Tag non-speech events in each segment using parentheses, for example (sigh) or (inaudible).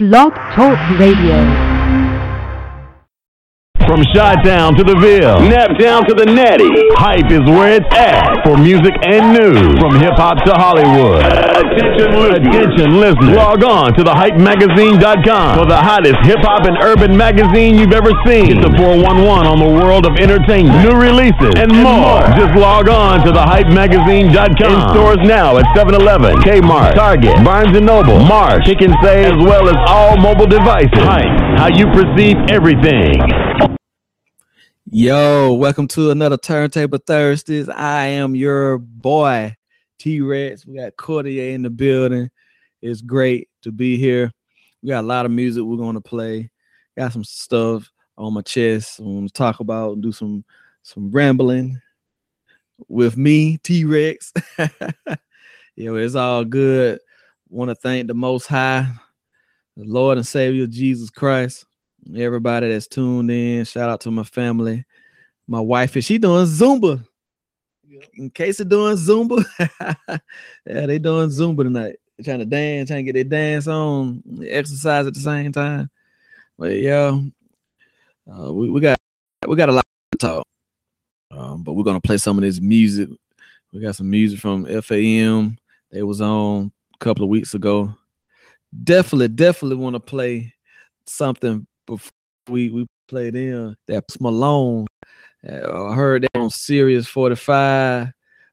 Blog Talk Radio. From Chi-Town to the Ville, Nap down to the Natty, hype is where it's at for music and news. From hip hop to Hollywood. Attention listeners. Attention listeners. Log on to thehypemagazine.com for the hottest hip hop and urban magazine you've ever seen. It's the 411 on the world of entertainment, new releases, and, and more. Just log on to thehypemagazine.com. In stores now at 7-Eleven, Kmart, Target, Barnes & Noble, Marsh, Chick and Save, as well as all mobile devices. Hype, how you perceive everything. Yo, welcome to another Turntable Thursdays. I am your boy, Tee Recx. We got Cordea in the building. It's great to be here. We got a lot of music we're going to play. Got some stuff on my chest. I want to talk about and do some some rambling with me, Tee Recx. (laughs) Yo, it's all good. Want to thank the Most High, the Lord and Savior Jesus Christ everybody that's tuned in. Shout out to my family. My wife is she doing Zumba. In case of doing Zumba, (laughs) yeah, they doing Zumba tonight. They're trying to dance, trying to get their dance on, exercise at the same time. But yeah, uh, we, we got we got a lot to talk. Um, but we're gonna play some of this music. We got some music from FAM. They was on a couple of weeks ago. Definitely, definitely want to play something before we we played in that Malone. Uh, I heard that on Sirius 45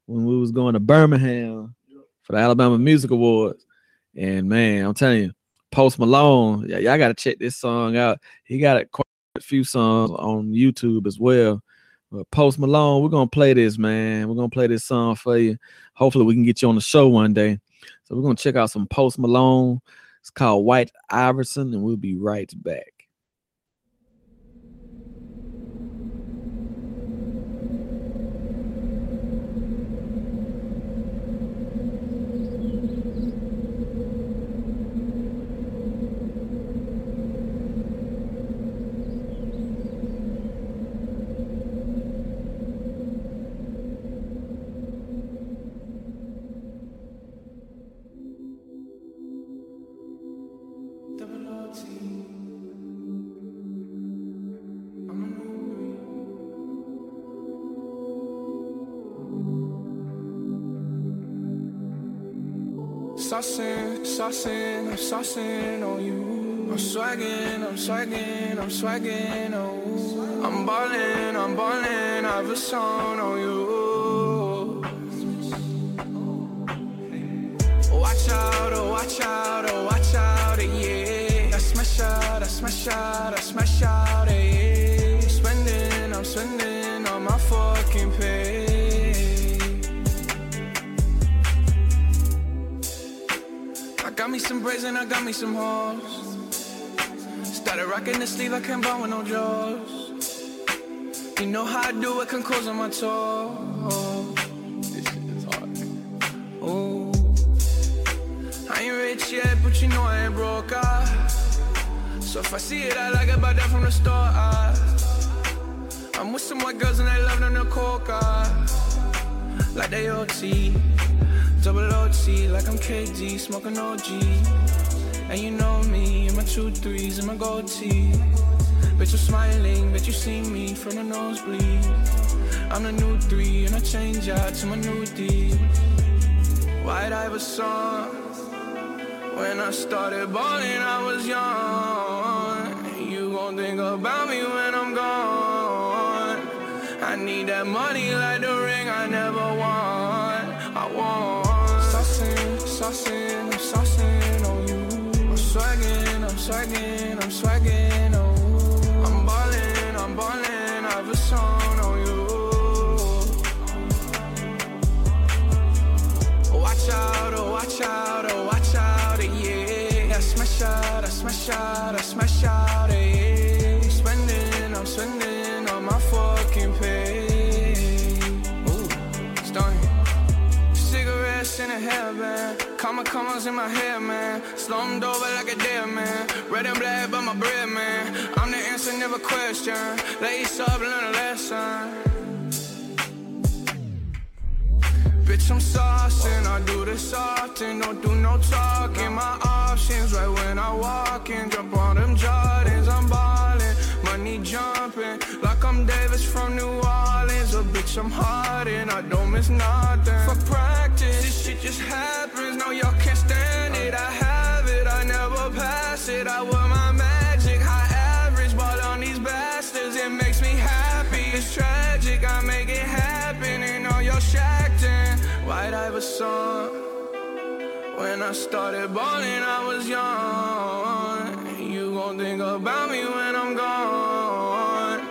when we was going to Birmingham for the Alabama Music Awards. And man, I'm telling you, Post Malone, yeah, y'all got to check this song out. He got a, quite a few songs on YouTube as well. But Post Malone, we're gonna play this, man. We're gonna play this song for you. Hopefully, we can get you on the show one day. So we're gonna check out some Post Malone. It's called White Iverson, and we'll be right back. Saucing, I'm saucing on you. I'm swagging, I'm swagging, I'm swagging, oh. I'm ballin', I'm ballin', I have a song on you. Watch out, oh, watch out, oh, watch out, yeah. I smash out, I smash out, I smash out, yeah. Some braids and I got me some hoes. Started rocking the sleeve, I can't buy with no jaws. You know how I do it, can close on my toes. This shit is hard. Ooh. I ain't rich yet, but you know I ain't broke. Ah. So if I see it, I like it, buy that from the store. Ah. I'm with some white girls and they love them to coca. Ah. Like they OT. Double OT like I'm KD, smoking OG. And you know me, and my two threes and my gold tee. Bet you're smiling, bet you see me from the nosebleed. I'm the new three, and I change out to my new D. White Iverson. When I started balling, I was young. You gon' think about me when I'm gone. I need that money like the ring I never won. Saucing, I'm saucing on you. I'm swagging, I'm swagging, I'm swagging, oh. I'm ballin', I'm ballin', I have a song on you. Watch out, oh, watch out, oh, watch out, yeah. I smash out, I smash out, I smash out, yeah. I'm spending, I'm spending on my fucking pay. Ooh, stunning. Cigarettes in a hairband. Comma commas in my head, man. Slumped over like a dead man. Red and black, but my bread, man. I'm the answer, never question. Lace up, learn a lesson. Bitch, I'm saucing, I do this often, don't do no talking. My options right when I walk in, jump on them Jordans, I'm ballin', money jumping, like I'm Davis from New Orleans. A bitch, I'm hard and I don't miss nothing. For shit just happens, no, y'all can't stand it. I have it, I never pass it, I wear my magic, high average, ball on these bastards, it makes me happy. It's tragic, I make it happen, and all y'all shacked in. White Iverson. When I started balling, I was young. You gon' think about me when I'm gone.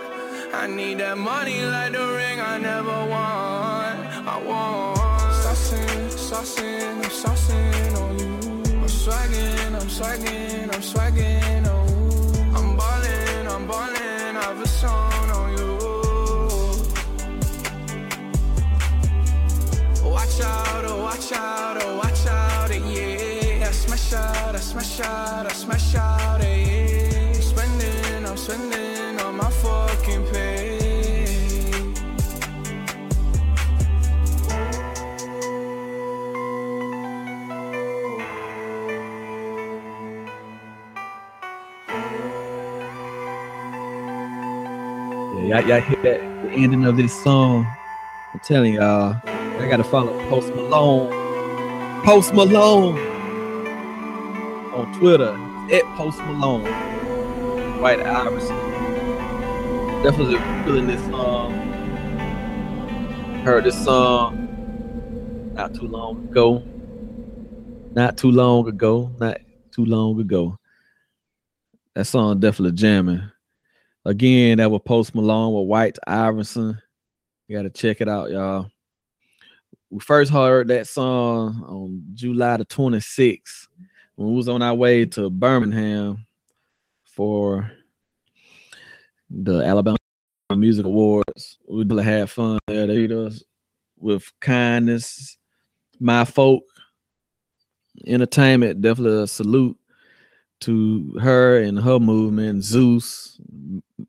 I need that money like the ring I never won. I want. Saucing, I'm saucing on you. I'm swagging, I'm swagging, I'm swagging on you. I'm ballin', I'm ballin', I've a song on you. Watch out, oh watch out, oh watch out, yeah. I smash out, I smash out, I smash out, yeah. Y'all, y'all hear that? The ending of this song. I'm telling y'all, I gotta follow Post Malone. Post Malone on Twitter at Post Malone. White Iverson. Definitely feeling this song. Heard this song not too long ago. Not too long ago. Not too long ago. That song definitely jamming. Again, that was Post Malone with White Iverson. You gotta check it out, y'all. We first heard that song on July the 26th when we was on our way to Birmingham for the Alabama Music Awards. We really had fun there. They us with kindness. My folk entertainment, definitely a salute to her and her movement, Zeus,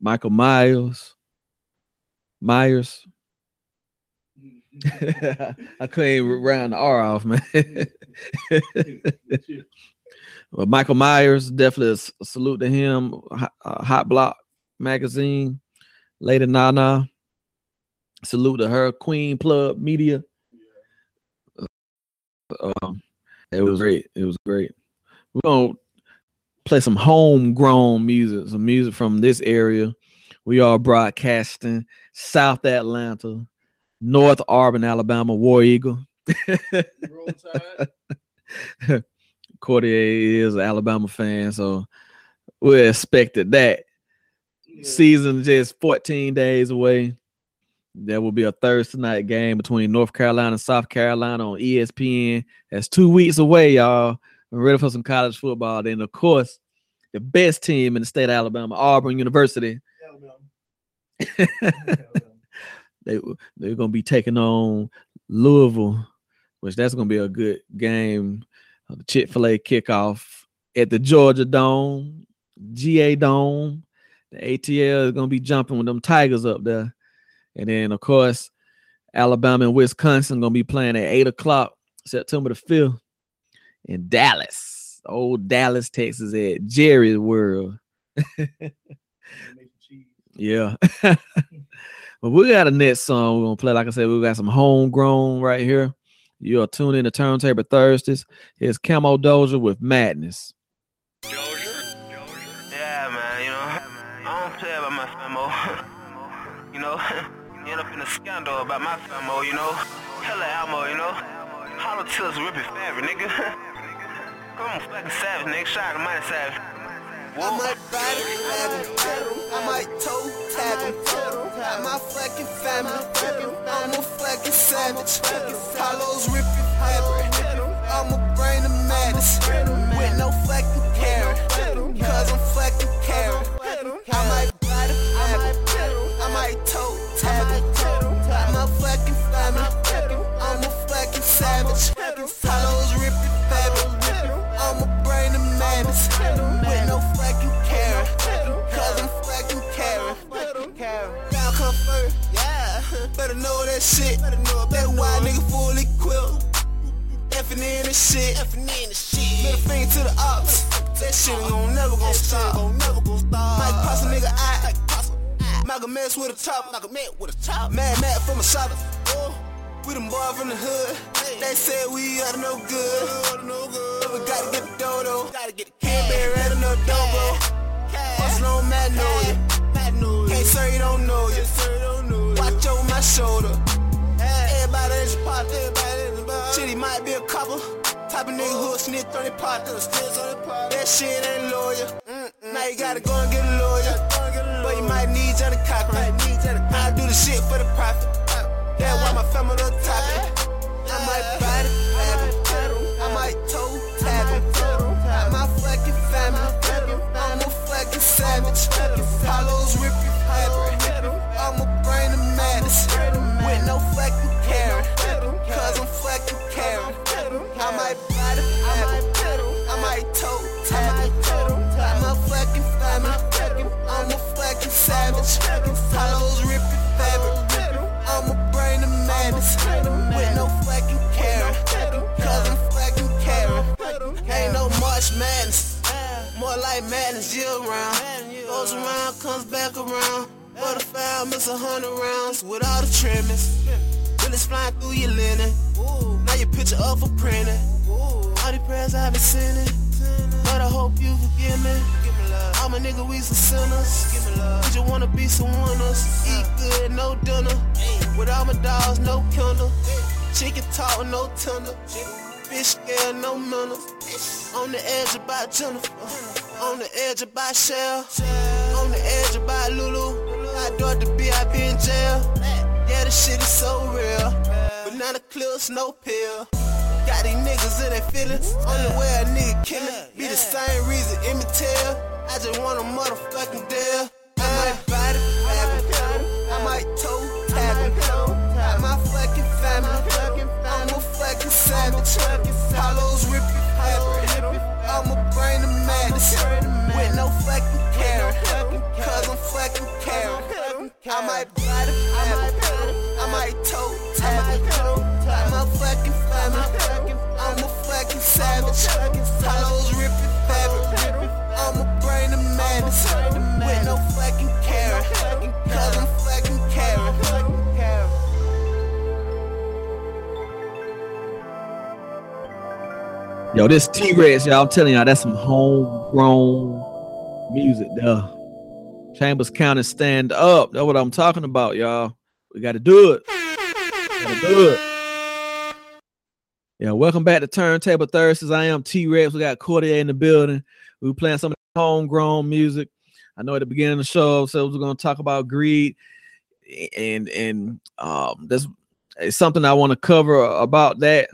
Michael Myers, Myers. (laughs) I couldn't round the R off, man. (laughs) well, Michael Myers, definitely a salute to him. Hot, uh, Hot Block Magazine, Lady Nana, salute to her. Queen Plug Media. Um, it was great. It was great. We're gonna play some homegrown music, some music from this area. We are broadcasting South Atlanta, North Auburn, Alabama, War Eagle. (laughs) Cordea is an Alabama fan, so we expected that. Season just 14 days away. There will be a Thursday night game between North Carolina and South Carolina on ESPN. That's two weeks away, y'all. We're ready for some college football. Then, of course, the best team in the state of Alabama, Auburn University. (laughs) they they're gonna be taking on Louisville, which that's gonna be a good game. Uh, The Chick Fil A kickoff at the Georgia Dome, GA Dome. The ATL is gonna be jumping with them Tigers up there, and then of course Alabama and Wisconsin gonna be playing at eight o'clock September the fifth in Dallas, old Dallas, Texas at Jerry's World. Yeah. (laughs) but we got a next song we're gonna play. Like I said, we got some homegrown right here. You are tuning in to Turntable Thursdays. Here's Camo Doja with Madness. Yeah, man, you know, I don't play about my famo. (laughs) you know, you (laughs) end up in a scandal about my famo, you know. Hella ammo, you know. Hollow tips ripping fabric, nigga. On, fucking savage, nigga. Shot the money savage. I might flag 'em. I might toe tag. Got my fucking family. I'm a fucking savage. Hollows ripping fabric. I'ma bring the madness. With no fucking care. Cause I'm fucking caring. I might flag 'em. I might toe tag. Got my fucking family. I'm a fucking savage. Hollows ripping. I'ma bring the madness. With no fucking care. Cause I'm fucking caring. Down come first, yeah. Better know that shit. That why nigga fully equipped. and shit. Middle finger to the ops. That shit ain't gon' never gon' stop. Might pass a nigga eye. Malcolm X with a top. Malcolm X with a top. Mad Mad from a shot. Oh. We them boy from the hood. They said we oughta no good. But we gotta get the dodo. Gotta get the bear out of no on Matt know ya. Can't say you don't know ya. Watch over my shoulder. Everybody is your partner. Shit, he might be a couple. Type of nigga who'll sneak 30 partners. That shit ain't lawyer. Now you gotta go and get a lawyer. But you might need Johnnie Cochran. I do the shit for the profit. That's why my family on top. I might it, grab it. I might toe tag him. I my fucking family. I'm a fucking savage. Hollows rip you hybrid. I'm a brain of madness. With no fucking care. Cause I'm fucking caring. I might it, grab it. I might toe tag him. I'm a fucking family. I'm a fucking savage. Hollows rip you fabric. With no fucking care. Cause I'm fucking caring. Ain't no March Madness. More like madness year round. Goes around, comes back around. Butterfly, miss a hundred rounds with all the trimmings. Bullets flying through your linen. Now your picture up for printing. All the prayers I've been sending. But I hope you forgive me. I'm a nigga, we some sinners. We just wanna be some winners. Eat good, no dinner. With all my dogs, no kennel. Chicken talk, no tender. Fish scale, no mental. On the edge of about Jennifer. On the edge of about Shell. On the edge of about Lulu. I thought the B, I in jail. Yeah, the shit is so real. But now the clips, no pill. Got these niggas in their feelings. Only way a nigga kill it. Be the same reason, Emmett tell. I just want a motherfucking deal. I might bite it, grab it. I might toe tag him. I my fucking family. I'm a fucking savage. Hollows rip you hybrid. I'm a brain of madness. With no fucking care. Cause I'm fucking caring. I might bite it, grab it. I might toe tag him. I'm a fucking family. I'm a fucking savage. Hollows rip you fabric. I'm a brain of madness. With no fucking care. Cause I'm fucking caring. Yo, this Tee Recx, y'all. I'm telling y'all, that's some homegrown music there. Chambers County stand up. That's what I'm talking about, y'all. We got to do it. Gotta do it. Yeah, welcome back to Turntable Thursdays. I am Tee Recx. We got Cordea in the building. We were playing some homegrown music. I know at the beginning of the show, so we're going to talk about greed, and and um, that's it's something I want to cover about that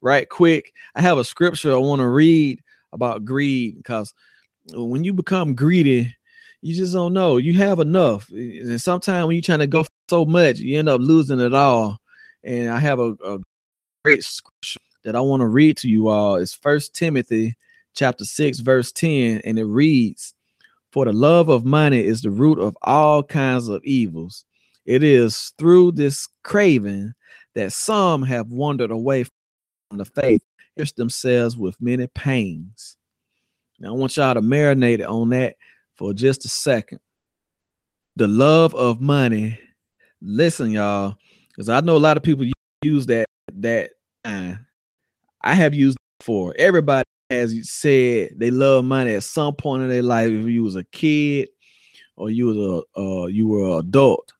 right quick. I have a scripture I want to read about greed because when you become greedy, you just don't know. You have enough, and sometimes when you're trying to go so much, you end up losing it all. And I have a, a great scripture that I want to read to you all. It's First Timothy chapter 6, verse 10, and it reads, For the love of money is the root of all kinds of evils. It is through this craving that some have wandered away from the faith, pierced themselves with many pains. Now, I want y'all to marinate on that for just a second. The love of money. Listen, y'all, because I know a lot of people use that that uh, I have used before. Everybody has said they love money at some point in their life. If you was a kid or you was a uh, you were an adult.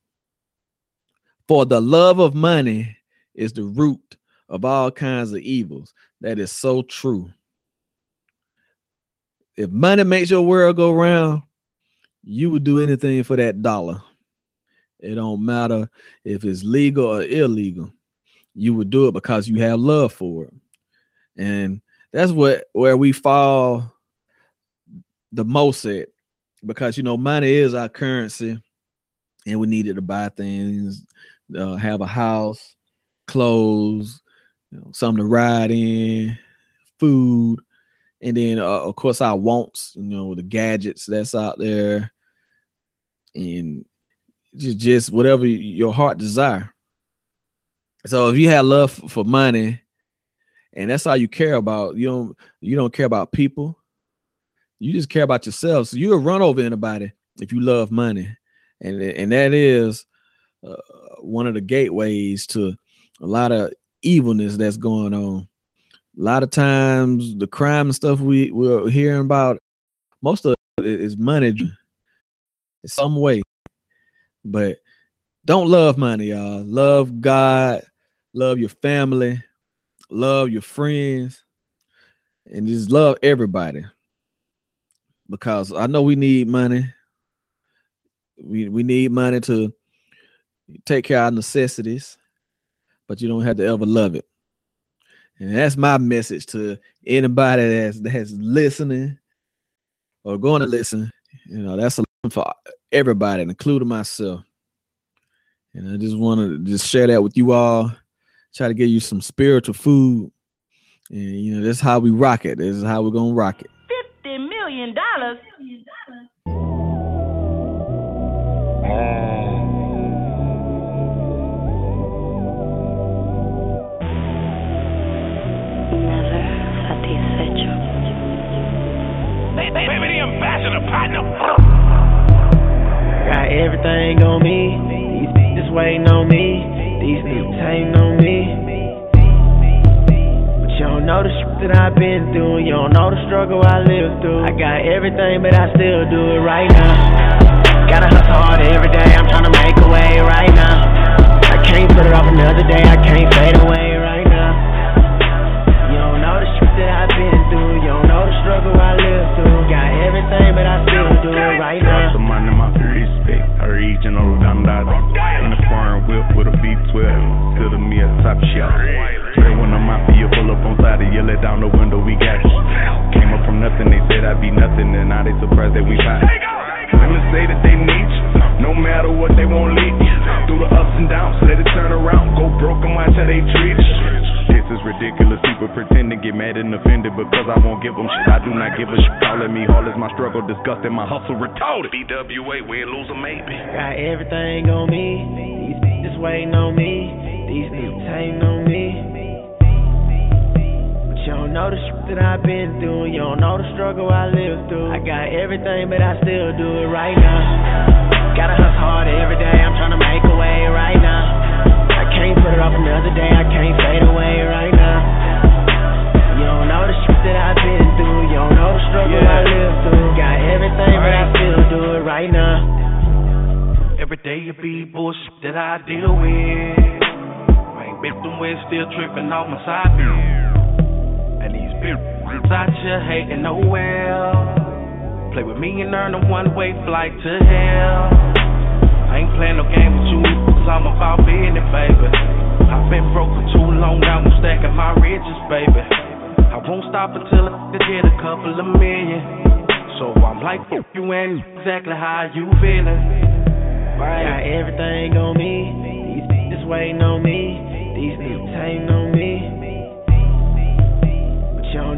For the love of money is the root of all kinds of evils. That is so true. If money makes your world go round, you would do anything for that dollar. It don't matter if it's legal or illegal. You would do it because you have love for it. And that's what where we fall the most at because you know money is our currency and we needed to buy things, uh, have a house, clothes, you know, something to ride in, food, and then uh, of course our wants, you know, the gadgets that's out there, and just just whatever your heart desire. So if you have love for money, and that's all you care about. You don't you don't care about people. You just care about yourself. So you'll run over anybody if you love money, and and that is uh, one of the gateways to a lot of evilness that's going on. A lot of times, the crime and stuff we we're hearing about, most of it is money in some way. But don't love money, y'all. Love God, love your family, love your friends, and just love everybody. Because I know we need money. We we need money to take care of our necessities, but you don't have to ever love it. And that's my message to anybody that's that's listening or going to listen. You know, that's a for everybody, including myself. And I just want to just share that with you all. Try to give you some spiritual food. And you know, that's how we rock it. This is how we're gonna rock it. Fifty million dollars. Never satisfecho. Baby, the ambassador partner. Got everything on me. These bitches waiting on me. These niggas hating on me. But you don't know the shit that I've been through. You don't know the struggle I lived through. I got everything, but I still do it right now. Gotta hustle hard every day. I'm trying to make a way right now. I can't put it off another day. I can't fade away right now. You don't know the shit that I've been through. You don't know the struggle I lived through. Got everything, but I still do it right now. The money, my respect, original be nothing, and now they surprised that we fine. Women say that they need you, no matter what they won't leave you. Through the ups and downs, let it turn around, go broke and watch how they treat us. This is ridiculous. People pretend to get mad and offended because I won't give them shit. I do not give a shit. Calling me hard is my struggle, disgusting, my hustle retarded. BWA, win, lose, or maybe. Got everything on me. These bitches waiting on me. These niggas hating on me. You don't know the shit that I've been through. You don't know the struggle I lived through. I got everything, but I still do it right now. Gotta hustle hard every day. I'm trying to make a way right now. I can't put it off another day. I can't fade away right now. You don't know the shit that I've been through. You don't know the struggle I lived through. Got everything, but I still do it right now. Every day it be bullshit that I deal with. I Ain't been through it, still tripping off my side. Out here hating no well. Play with me and earn a one way flight to hell. I ain't playing no game with you, cause I'm about business, baby. I've been broke for too long, now I'm stacking my riches, baby. I won't stop until I get a couple of million. So I'm like, you and exactly how you feeling. Got everything on me. These bitches waiting on me. These niggas hating on me.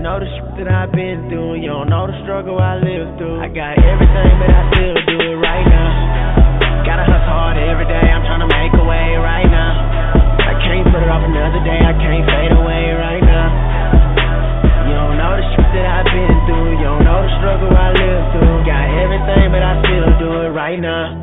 Don't know the shit that I've been through. You don't know the struggle I lived through. I got everything, but I still do it right now. Gotta hustle hard every day. I'm trying to make a way right now. I can't put it off another day. I can't fade away right now. You don't know the shit that I've been through. You don't know the struggle I lived through. Got everything, but I still do it right now.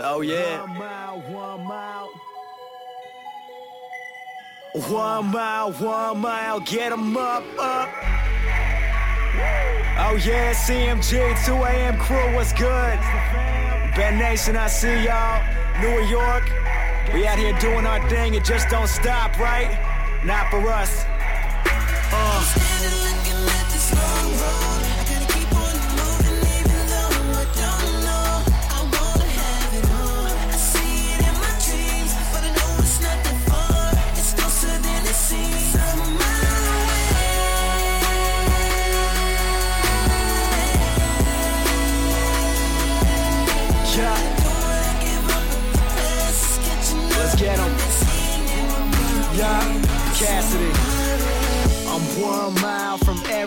Oh yeah. One mile, one mile. One mile, one mile, get 'em up, up. Oh yeah, CMG, 2 a.m. crew, what's good? Ben Nation, I see y'all. New York, we out here doing our thing, it just don't stop, right? Not for us. Uh.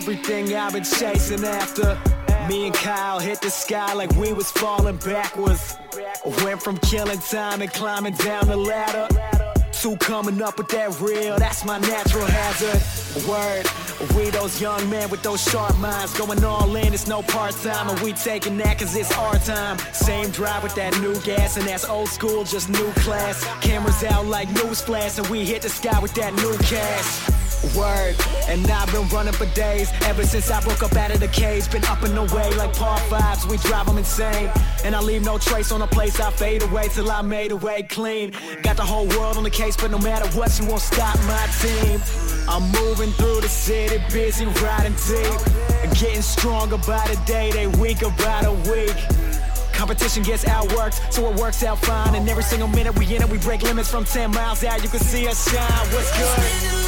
Everything I've been chasing after. Me and Kyle hit the sky like we was falling backwards. Went from killing time and climbing down the ladder. To coming up with that real, that's my natural hazard. Word, we those young men with those sharp minds. Going all in, it's no part time. And we taking that cause it's our time. Same drive with that new gas, and that's old school, just new class. Cameras out like news flash, and we hit the sky with that new cash. Word, and I've been running for days ever since I broke up out of the cage. Been up and away like par fives, we drive them insane. And I leave no trace on the place, I fade away till I made away clean. Got the whole world on the case, but no matter what, you won't stop my team. I'm moving through the city, busy riding deep. Getting stronger by the day, they weaker by the week. Competition gets outworked, so it works out fine. And every single minute we in it, we break limits from 10 miles out. You can see us shine. What's good?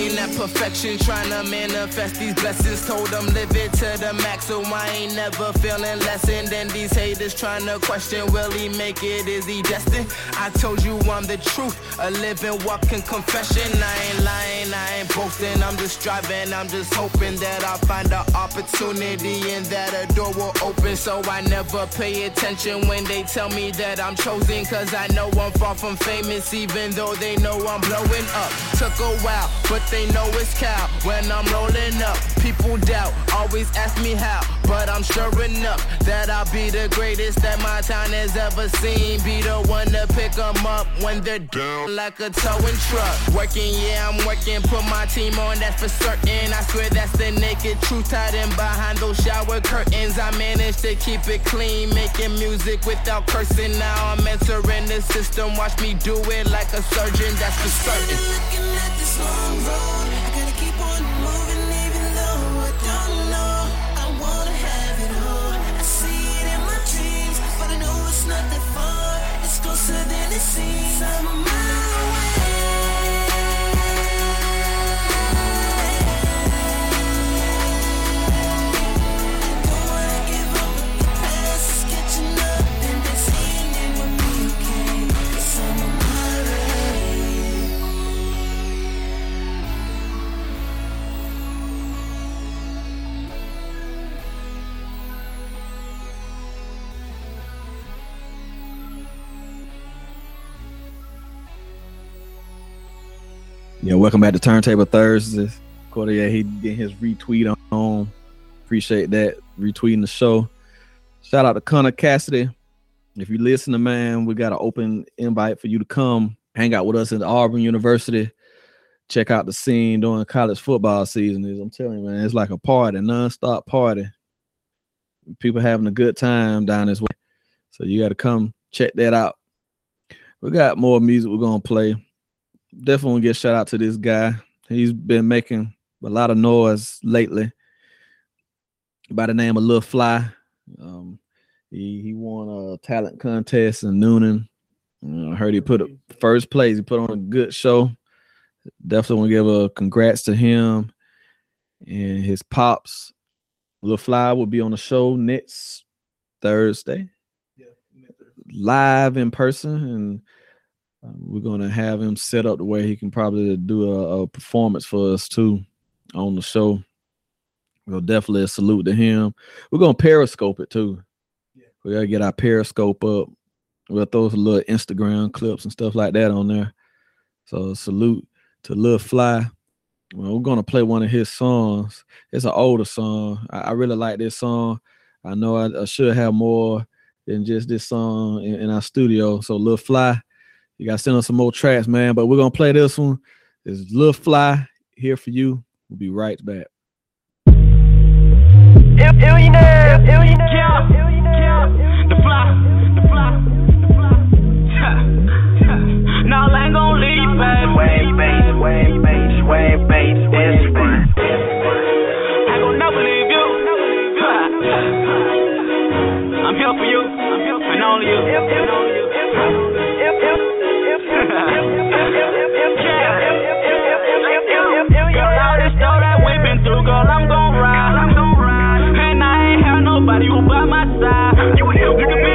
Working at perfection, trying to manifest these blessings. Told them live it to the max, so I ain't never feeling lessened. And these haters trying to question, will he make it? Is he destined? I told you I'm the truth, a living, walking confession. I ain't lying, I ain't boasting, I'm just striving. I'm just hoping that I find an opportunity and that a door will open. So I never pay attention when they tell me that I'm chosen, cause I know I'm far from famous, even though they know I'm blowing up. Took a while, but they know it's cow. When I'm rolling up, people doubt, always ask me how. But I'm sure enough that I'll be the greatest that my town has ever seen. Be the one to pick them up when they're down like a towing truck. Working, yeah, I'm working, put my team on, that's for certain. I swear that's the naked truth hiding behind those shower curtains. I managed to keep it clean, making music without cursing. Now I'm entering the system, watch me do it like a surgeon, that's for certain. I gotta keep on moving even though I don't know. I wanna have it all. I see it in my dreams, but I know it's not that far. It's closer than it seems. I'm on Yeah, welcome back to Turntable Thursdays. Cordea, he getting his retweet on. Appreciate that. Retweeting the show. Shout out to Connor Cassidy. If you listen to man, we got an open invite for you to come hang out with us at Auburn University. Check out the scene during college football season. Is I'm telling you, man, it's like a party, non-stop party. People having a good time down this way. So you got to come check that out. We got more music we're gonna play definitely want to give shout out to this guy. He's been making a lot of noise lately. By the name of Lil Fly. Um, he he won a talent contest in Newnan. Uh, I heard he put a first place. He put on a good show. Definitely want to give a congrats to him and his pops. Lil Fly will be on the show next Thursday, live in person, and Um, we're gonna have him set up the way he can probably do a, a performance for us too on the show. We'll definitely salute to him. We're gonna periscope it too. Yeah. We gotta get our periscope up. We'll throw some little Instagram clips and stuff like that on there. So salute to Lil Fly. Well, we're gonna play one of his songs. It's an older song. I, I really like this song. I know I, I, should have more than just this song in, in our studio. So Lil Fly, you got to send us some more tracks, man. But we're going to play this one. It's Lil Fly here for you. We'll be right back. The fly, I ain't gon' leave, baby. Wave bait, wave bait, wave bait, this one. I gon' never leave you. I'm here for you, I'm here for you. and only you. If, if, if, if, if. You can be.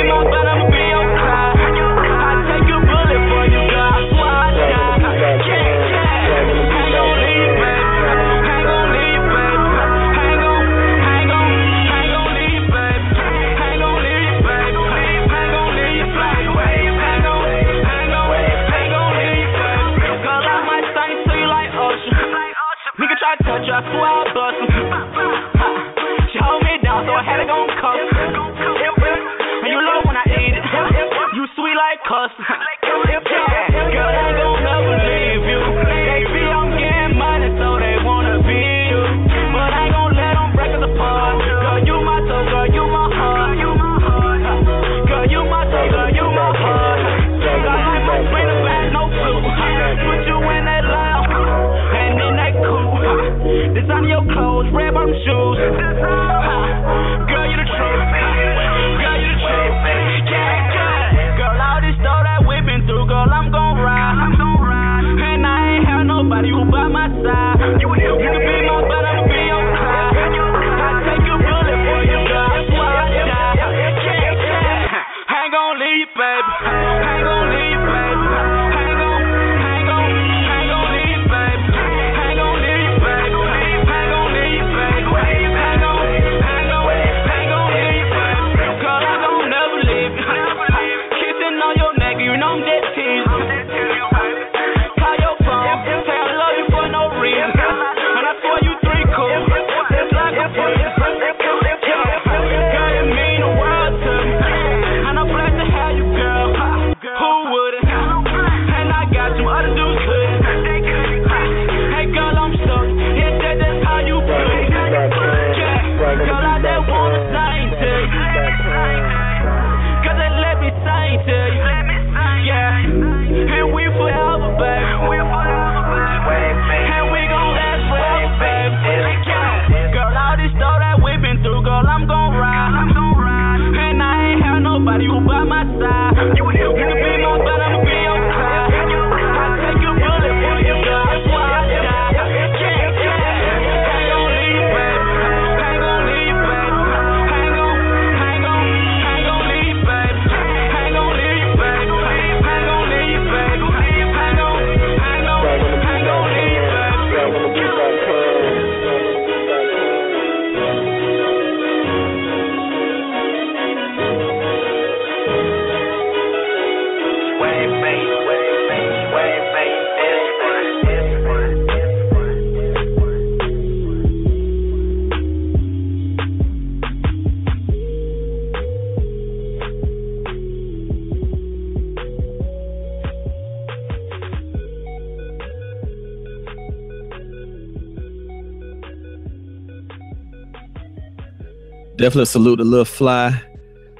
Definitely salute the little fly.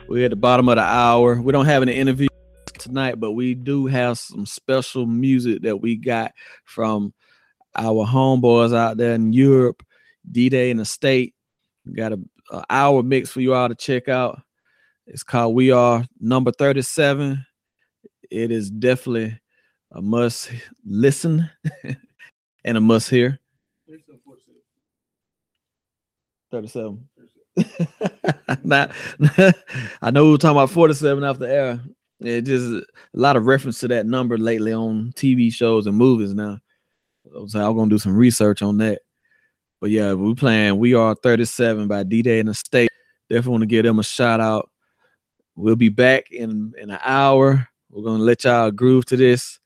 We're at the bottom of the hour. We don't have any interview tonight, but we do have some special music that we got from our homeboys out there in Europe, D Day in the state. We got a, a hour mix for you all to check out. It's called We Are Number 37. It is definitely a must listen (laughs) and a must hear. 37. (laughs) Not, (laughs) I know we were talking about 47 off the air. It just a lot of reference to that number lately on TV shows and movies now. So I'm gonna do some research on that. But yeah, we're playing We Are 37 by D-Day in the State. Definitely want to give them a shout out. We'll be back in, in an hour. We're gonna let y'all groove to this.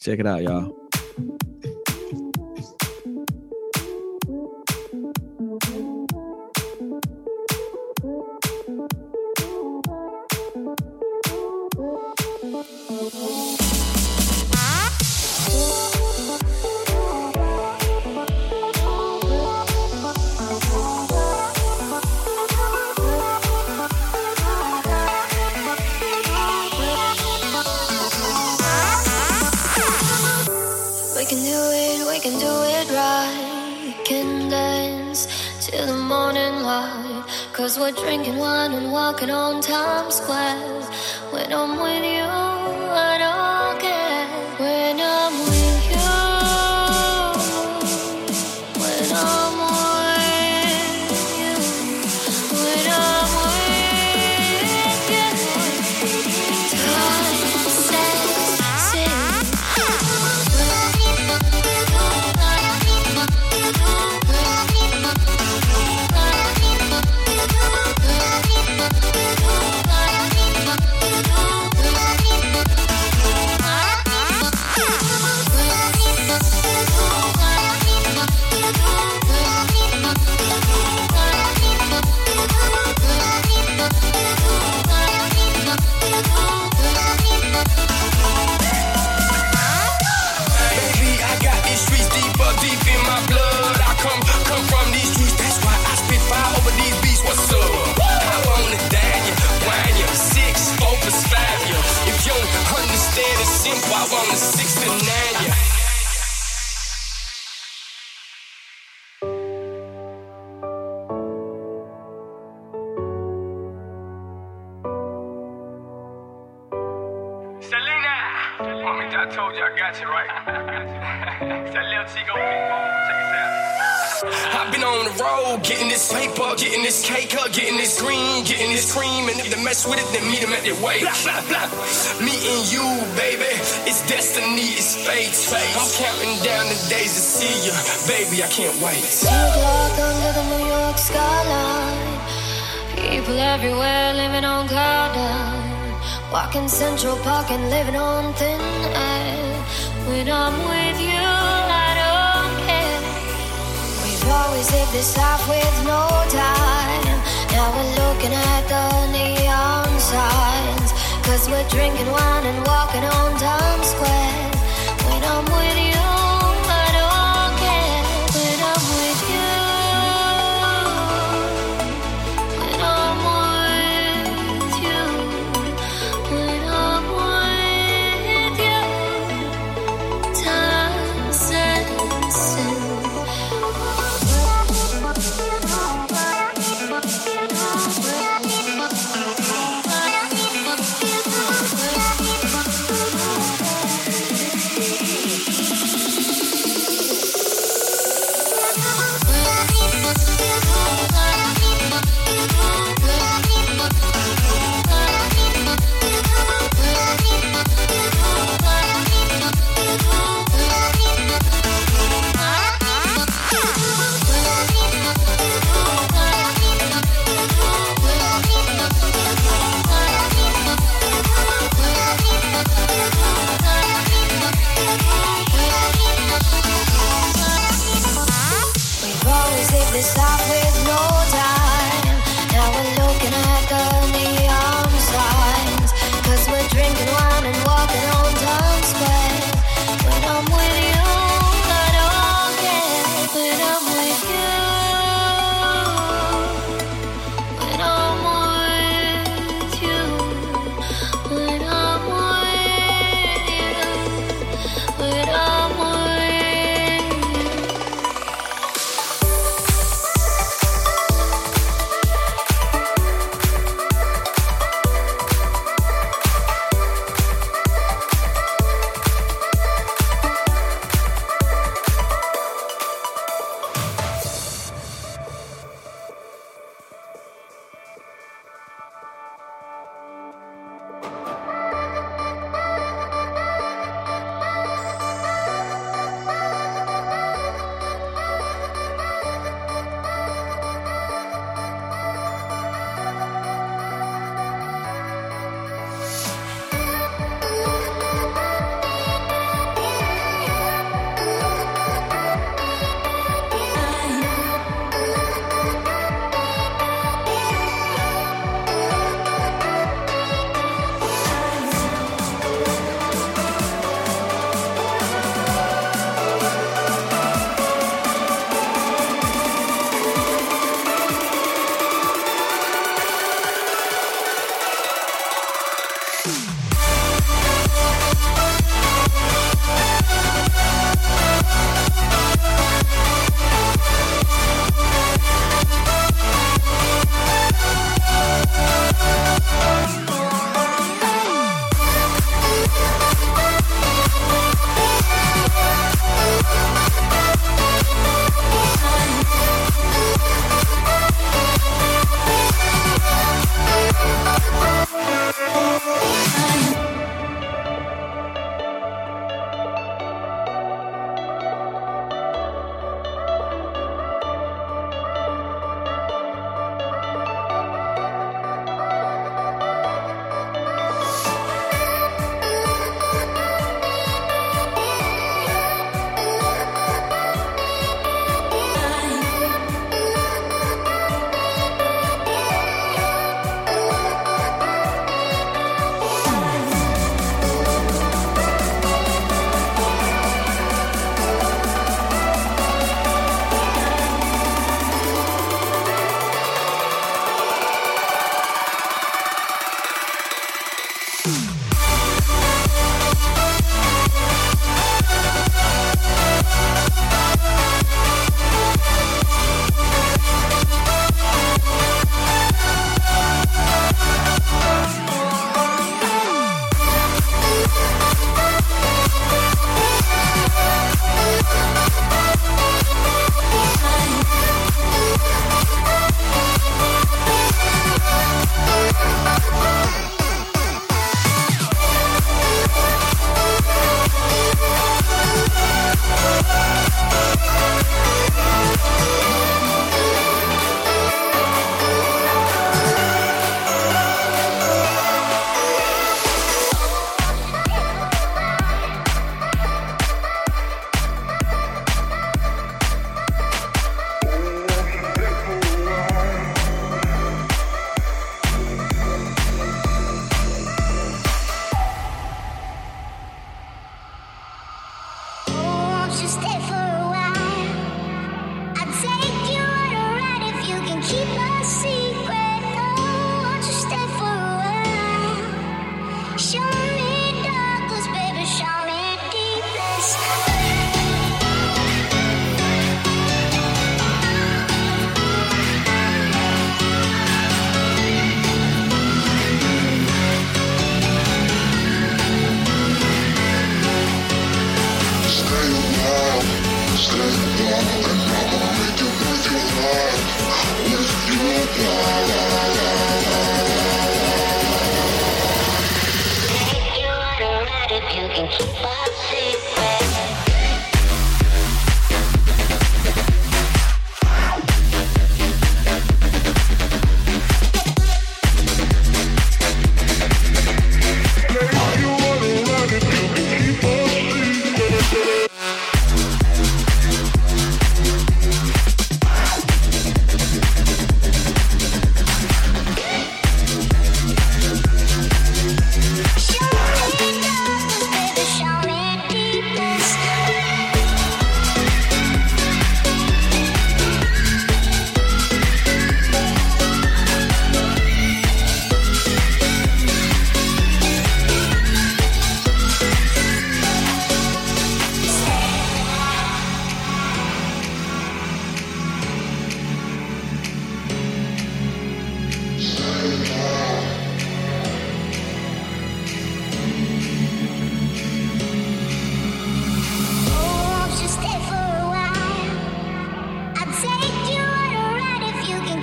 Check it out, y'all. Cause we're drinking wine and walking on Times Square when I'm with you. can't wait. Two o'clock under the New York skyline. People everywhere living on cloud nine. Walking Central Park and living on thin air. When I'm with you, I don't care. We've always lived this life with no time. Now we're looking at the neon signs. Cause we're drinking wine and walking on Times Square. When I'm with you.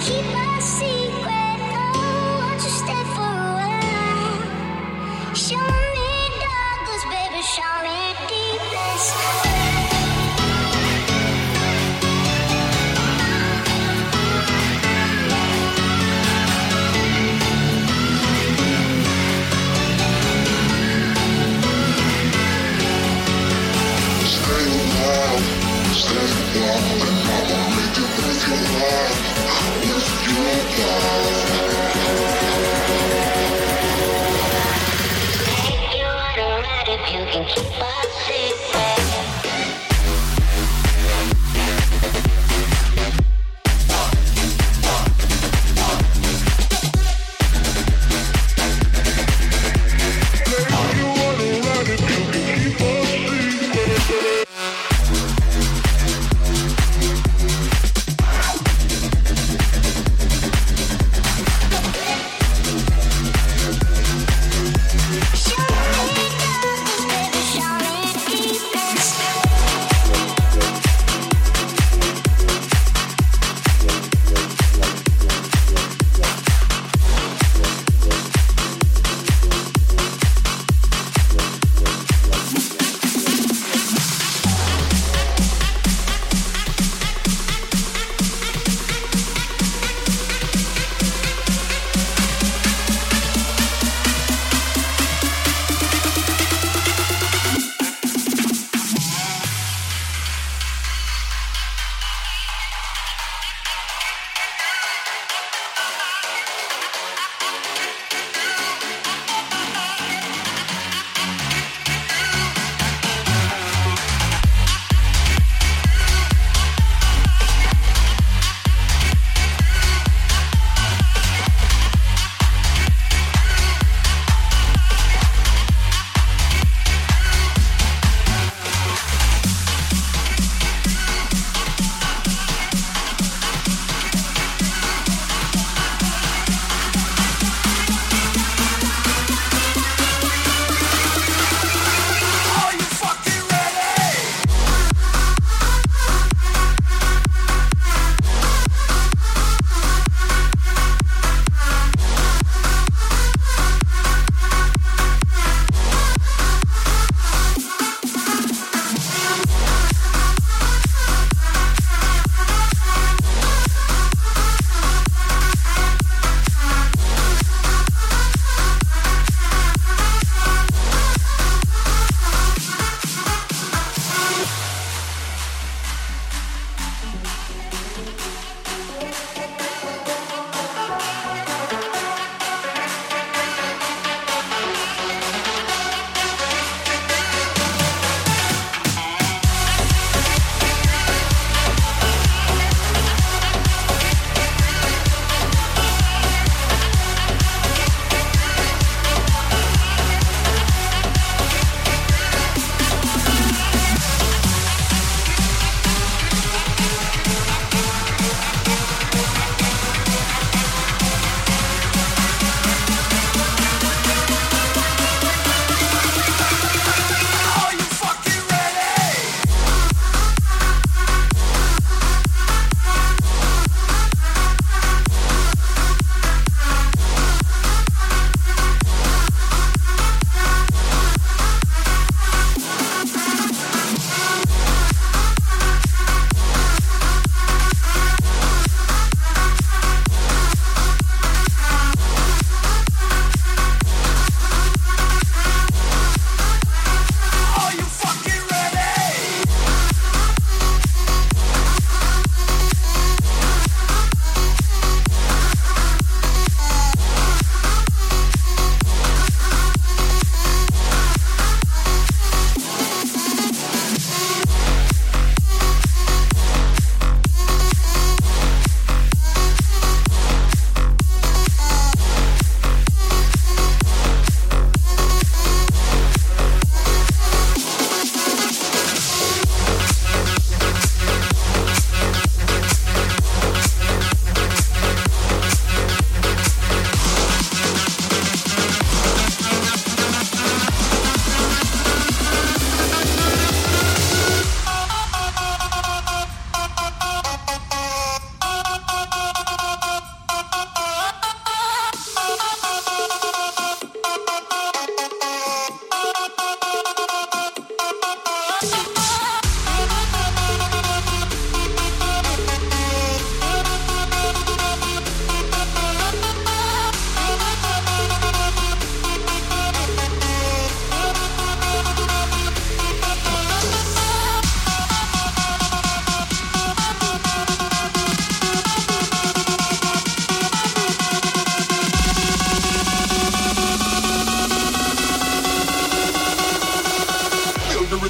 keep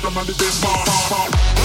rhythm and the bass.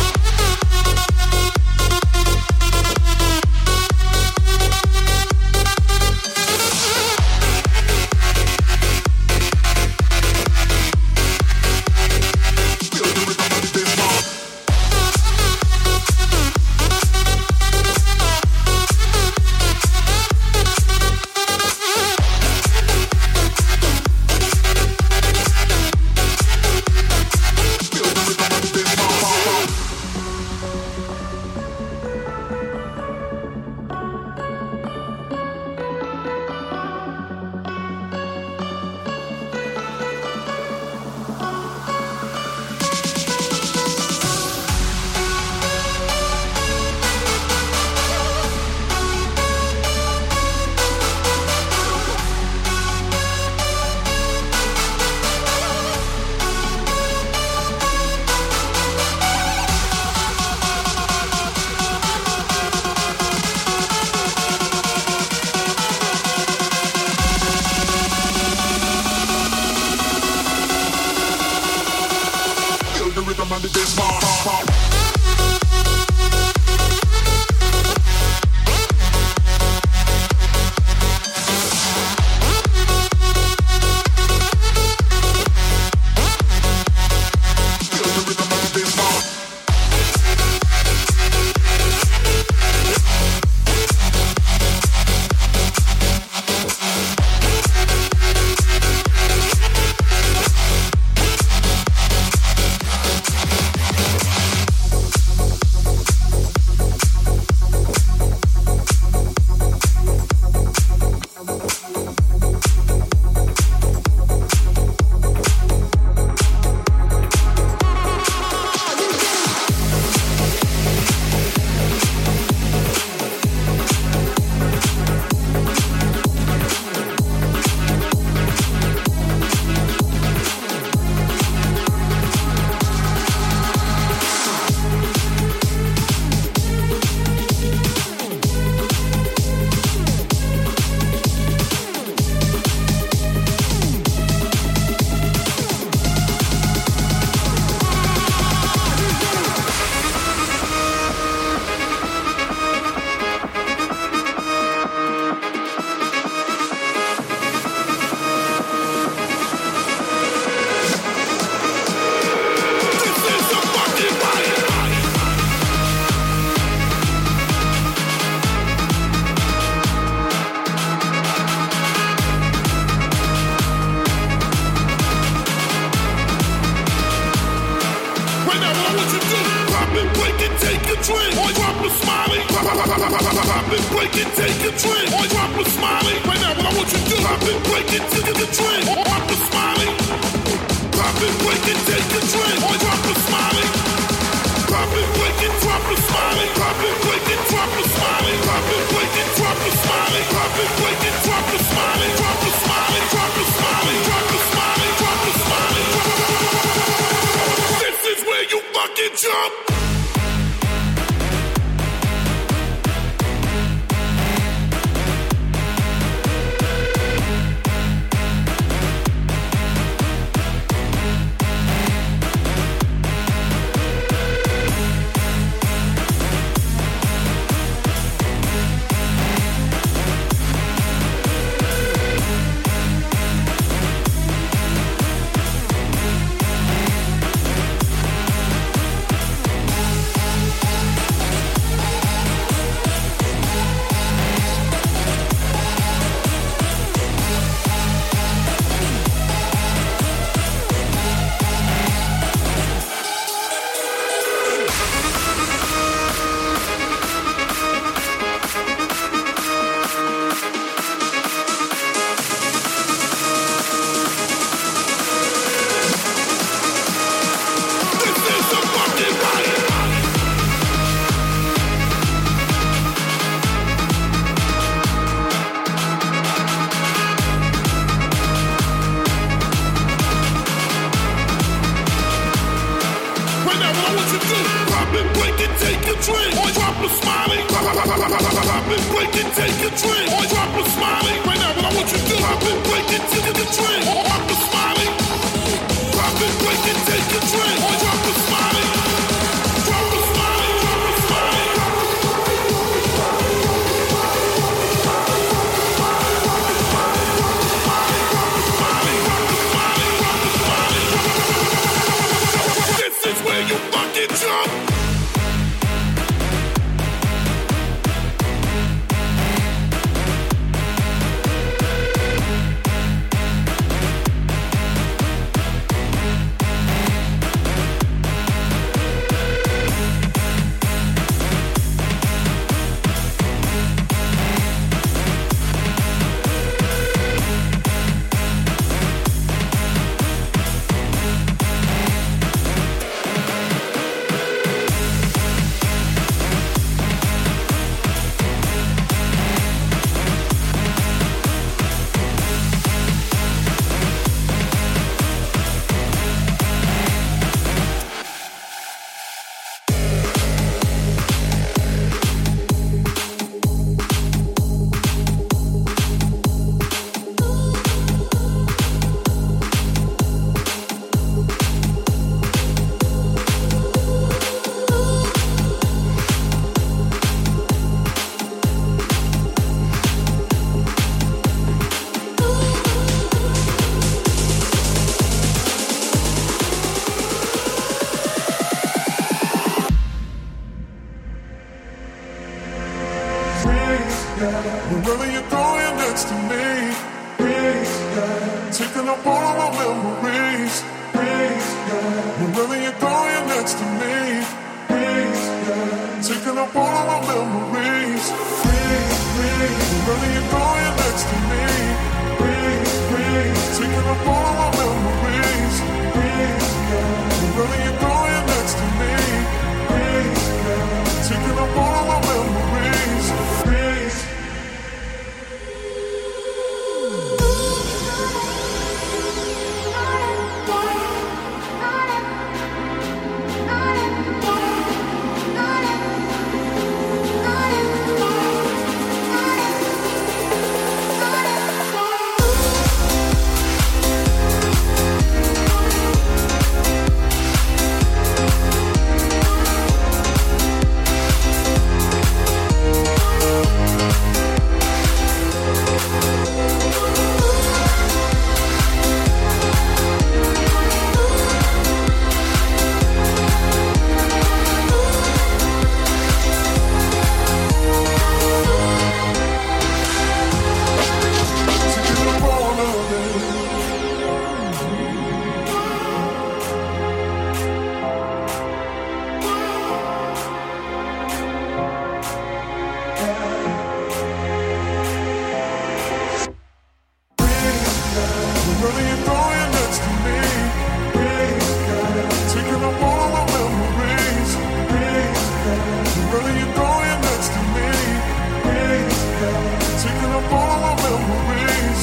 Taking up all my memories.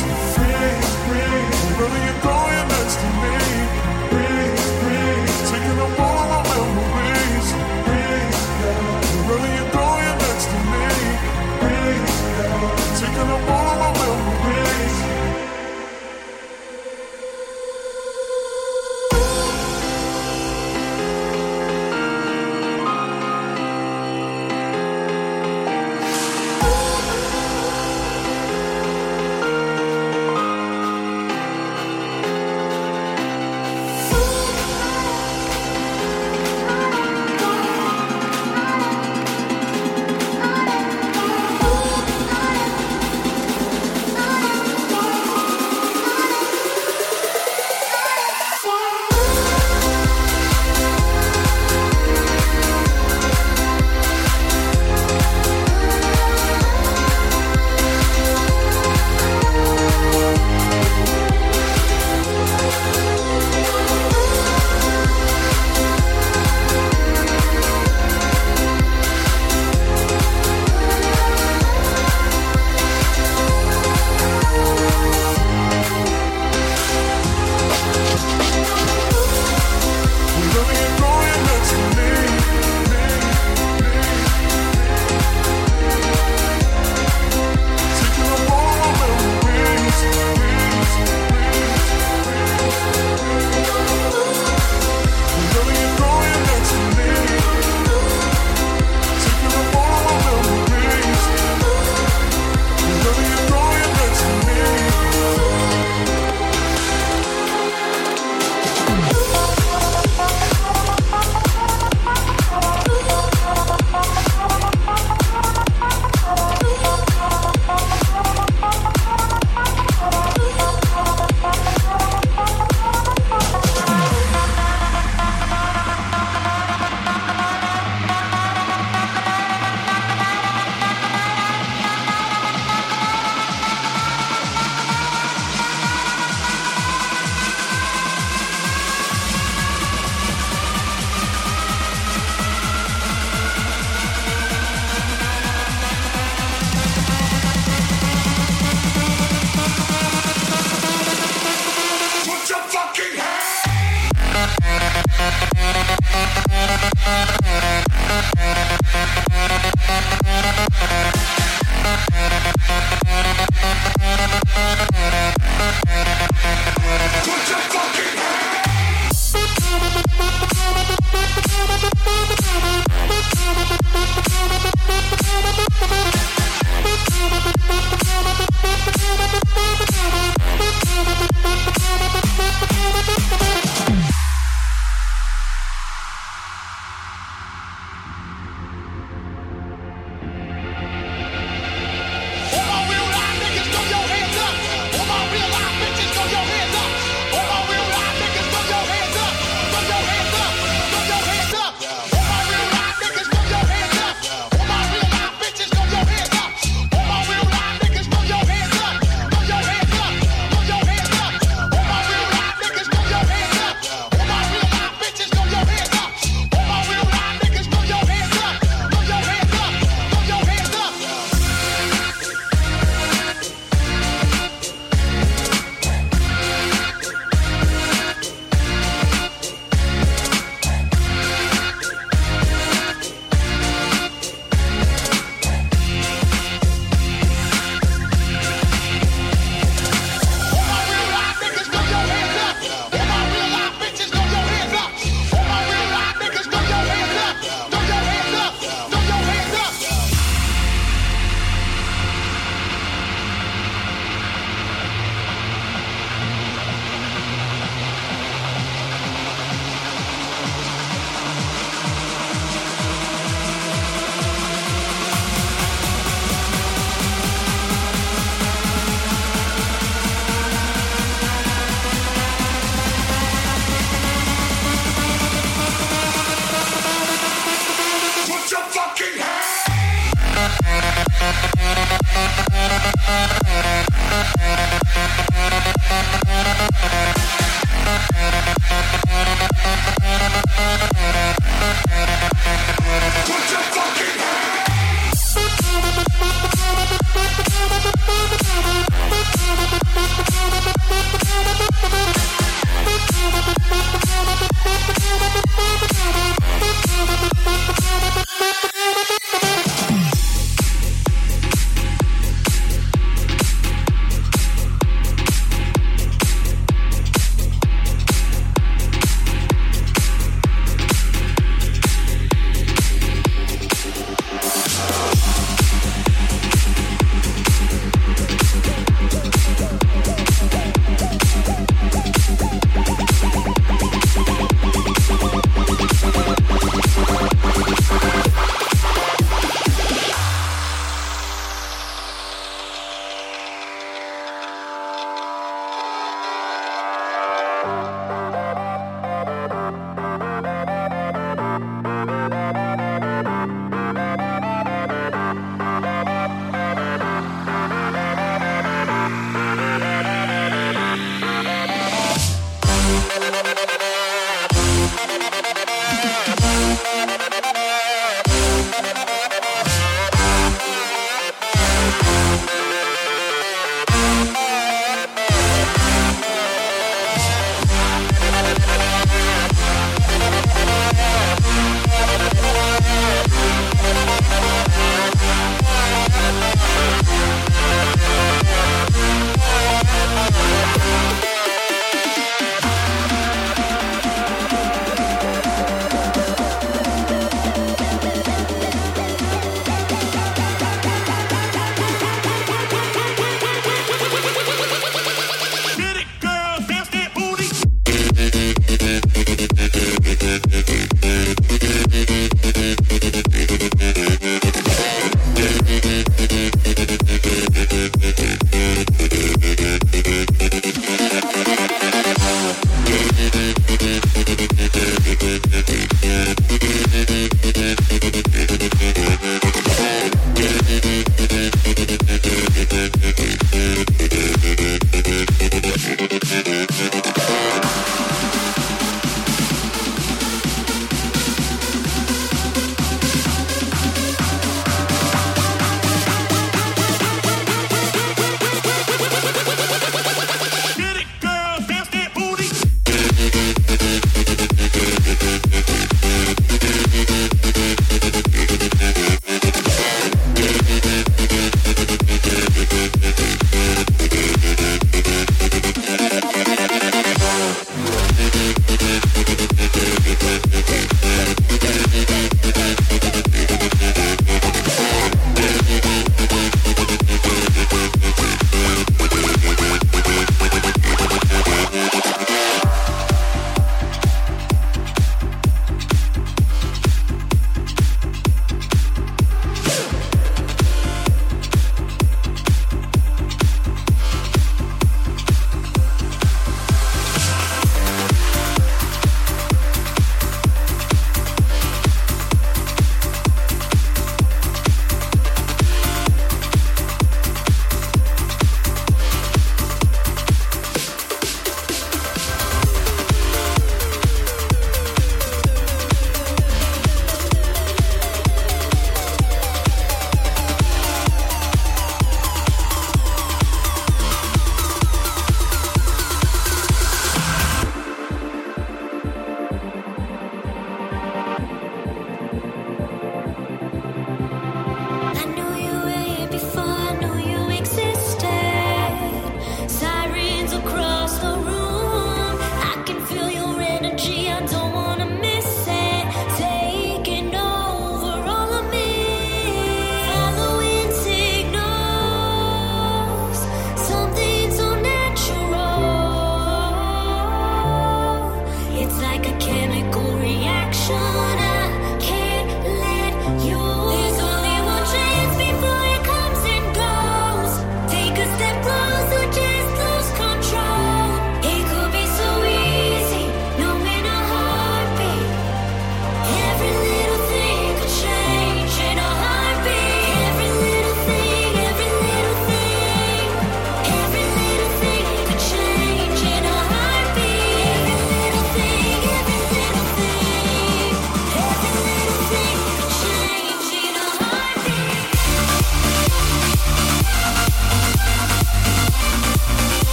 Where are you going next to me?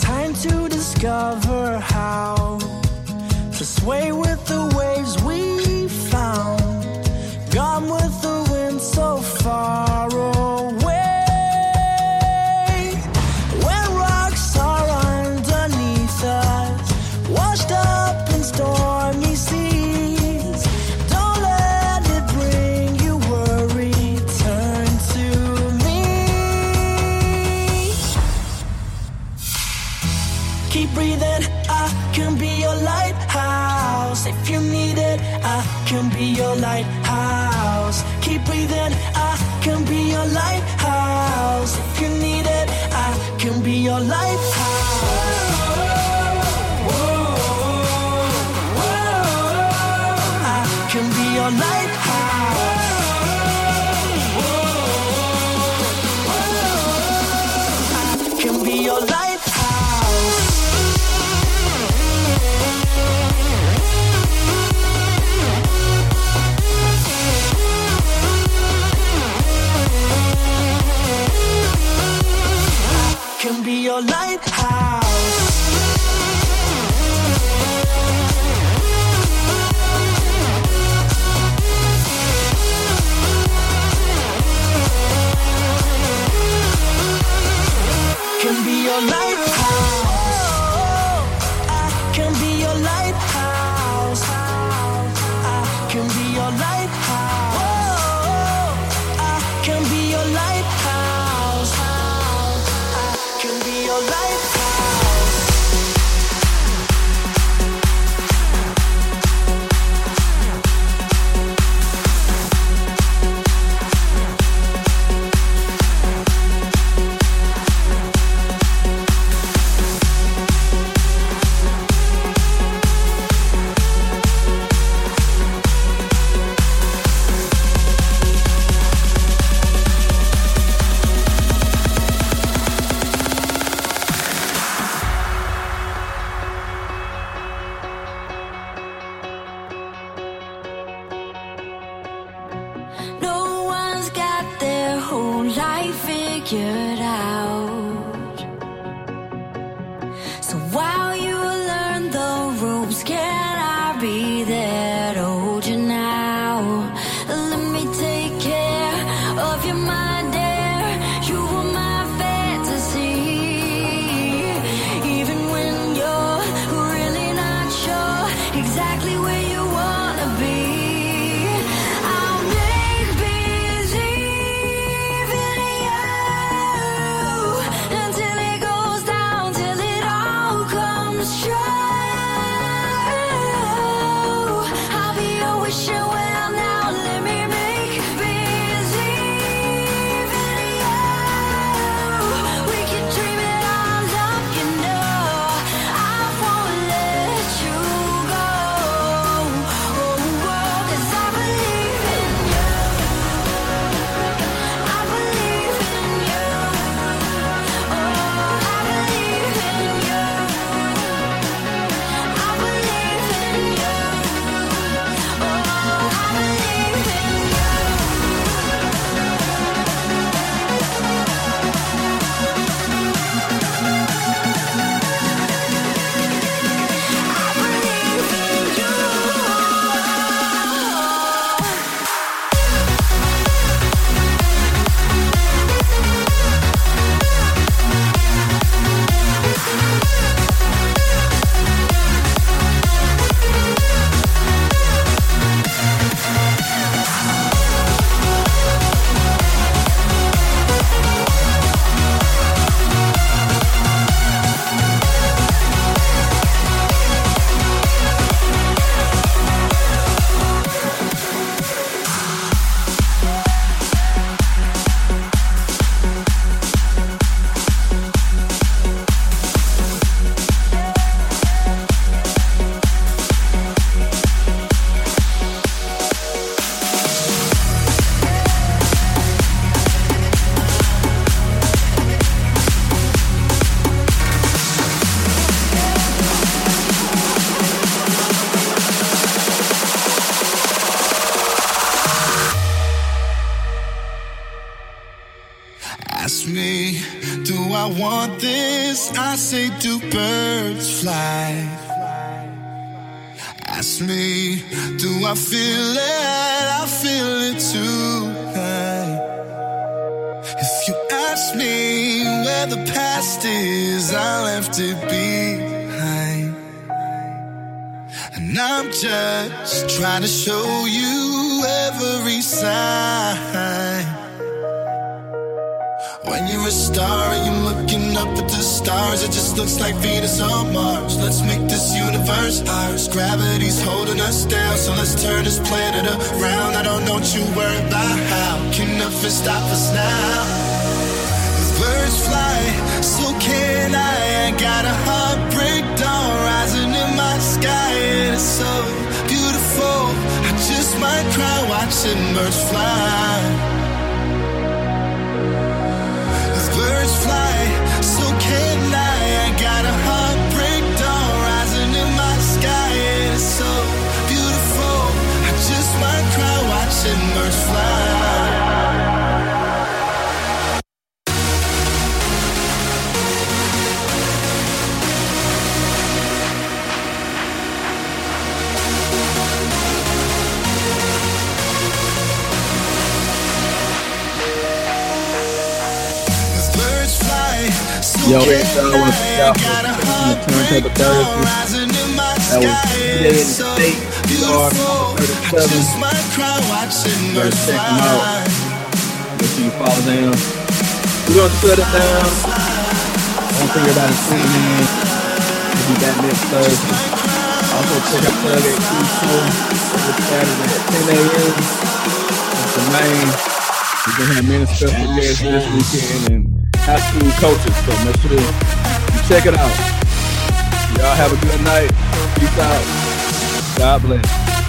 Time to discover how to sway with the waves. Exactly where you holding us down, so let's turn this planet around. I don't know what you worry about how. Can nothing stop us now? If birds fly, so can I. I got a heartbreak dawn rising in my sky, and it's so beautiful. I just might cry watching birds fly. If birds fly, Yo, it's uh, one of the. I got a Turntable That was today in the state. beautiful. I 37. just might cry watching Better birds check 'em out. Make sure you follow them. We're gonna shut it down. Don't think everybody's tuning in. We'll be back next Thursday. Also check out Plug at Q Show every Saturday at 10 a.m. That's the main. We're gonna have many special guests this weekend and high school coaches. So make sure you check it out. Y'all have a good night. Peace out. God bless.